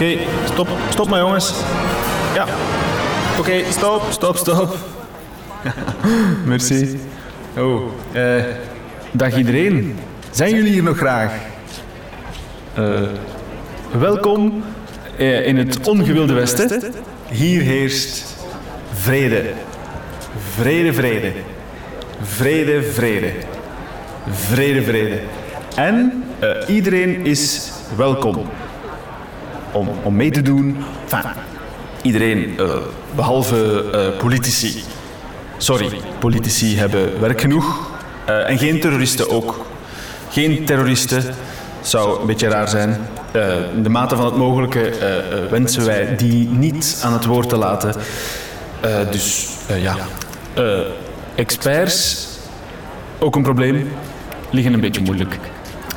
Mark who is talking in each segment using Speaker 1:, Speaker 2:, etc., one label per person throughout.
Speaker 1: Oké, stop. Stop maar jongens. Ja. Oké, stop, stop, stop. Merci. Oh, eh... dag iedereen. Zijn jullie hier nog graag? Eh... welkom eh, in het ongewilde Westen. Hier heerst vrede. Vrede, vrede. Vrede, vrede. Vrede, vrede. En eh, iedereen is welkom om, om mee te doen. Iedereen, eh, behalve eh, politici. Sorry, politici hebben werk genoeg. Eh, en geen terroristen ook. Geen terroristen. Zou een beetje raar zijn. In de mate van het mogelijke wensen wij die niet aan het woord te laten. Dus ja, experts, ook een probleem, liggen een beetje moeilijk.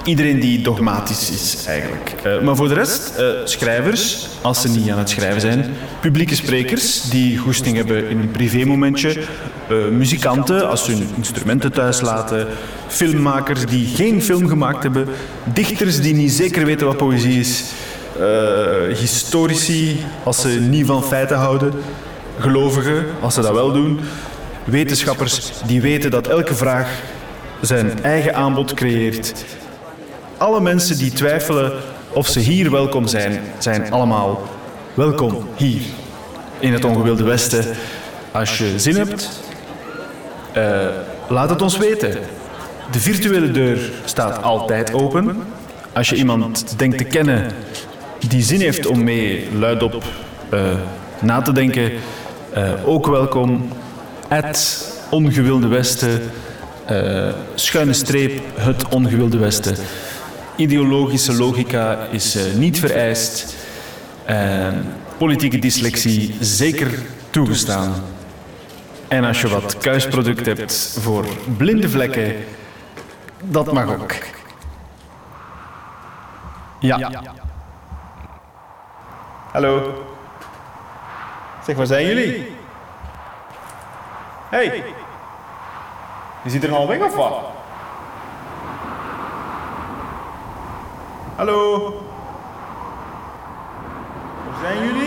Speaker 1: Iedereen die dogmatisch is, eigenlijk. Eh, maar voor de rest, eh, schrijvers, als ze niet aan het schrijven zijn. Publieke sprekers, die goesting hebben in een privémomentje. eh, muzikanten, als ze hun instrumenten thuis laten. Filmmakers die geen film gemaakt hebben. Dichters die niet zeker weten wat poëzie is. historici, als ze niet van feiten houden. Gelovigen, als ze dat wel doen. Wetenschappers die weten dat elke vraag zijn eigen aanbod creëert. Alle mensen die twijfelen of ze hier welkom zijn, zijn allemaal welkom hier in het ongewilde Westen. Als je zin hebt, eh, laat het ons weten. De virtuele deur staat altijd open. Als je iemand denkt te kennen die zin heeft om mee luidop eh, na te denken, eh, ook welkom. Het ongewilde Westen, schuine streep, het ongewilde Westen. Ideologische logica is eh, niet vereist. En politieke dyslexie zeker toegestaan. En als je wat kuisproduct hebt voor blinde vlekken, dat mag ook. Ja. Hallo. Zeg, waar zijn jullie? Hey. Is iedereen al weg of wat? Hallo. Waar zijn jullie?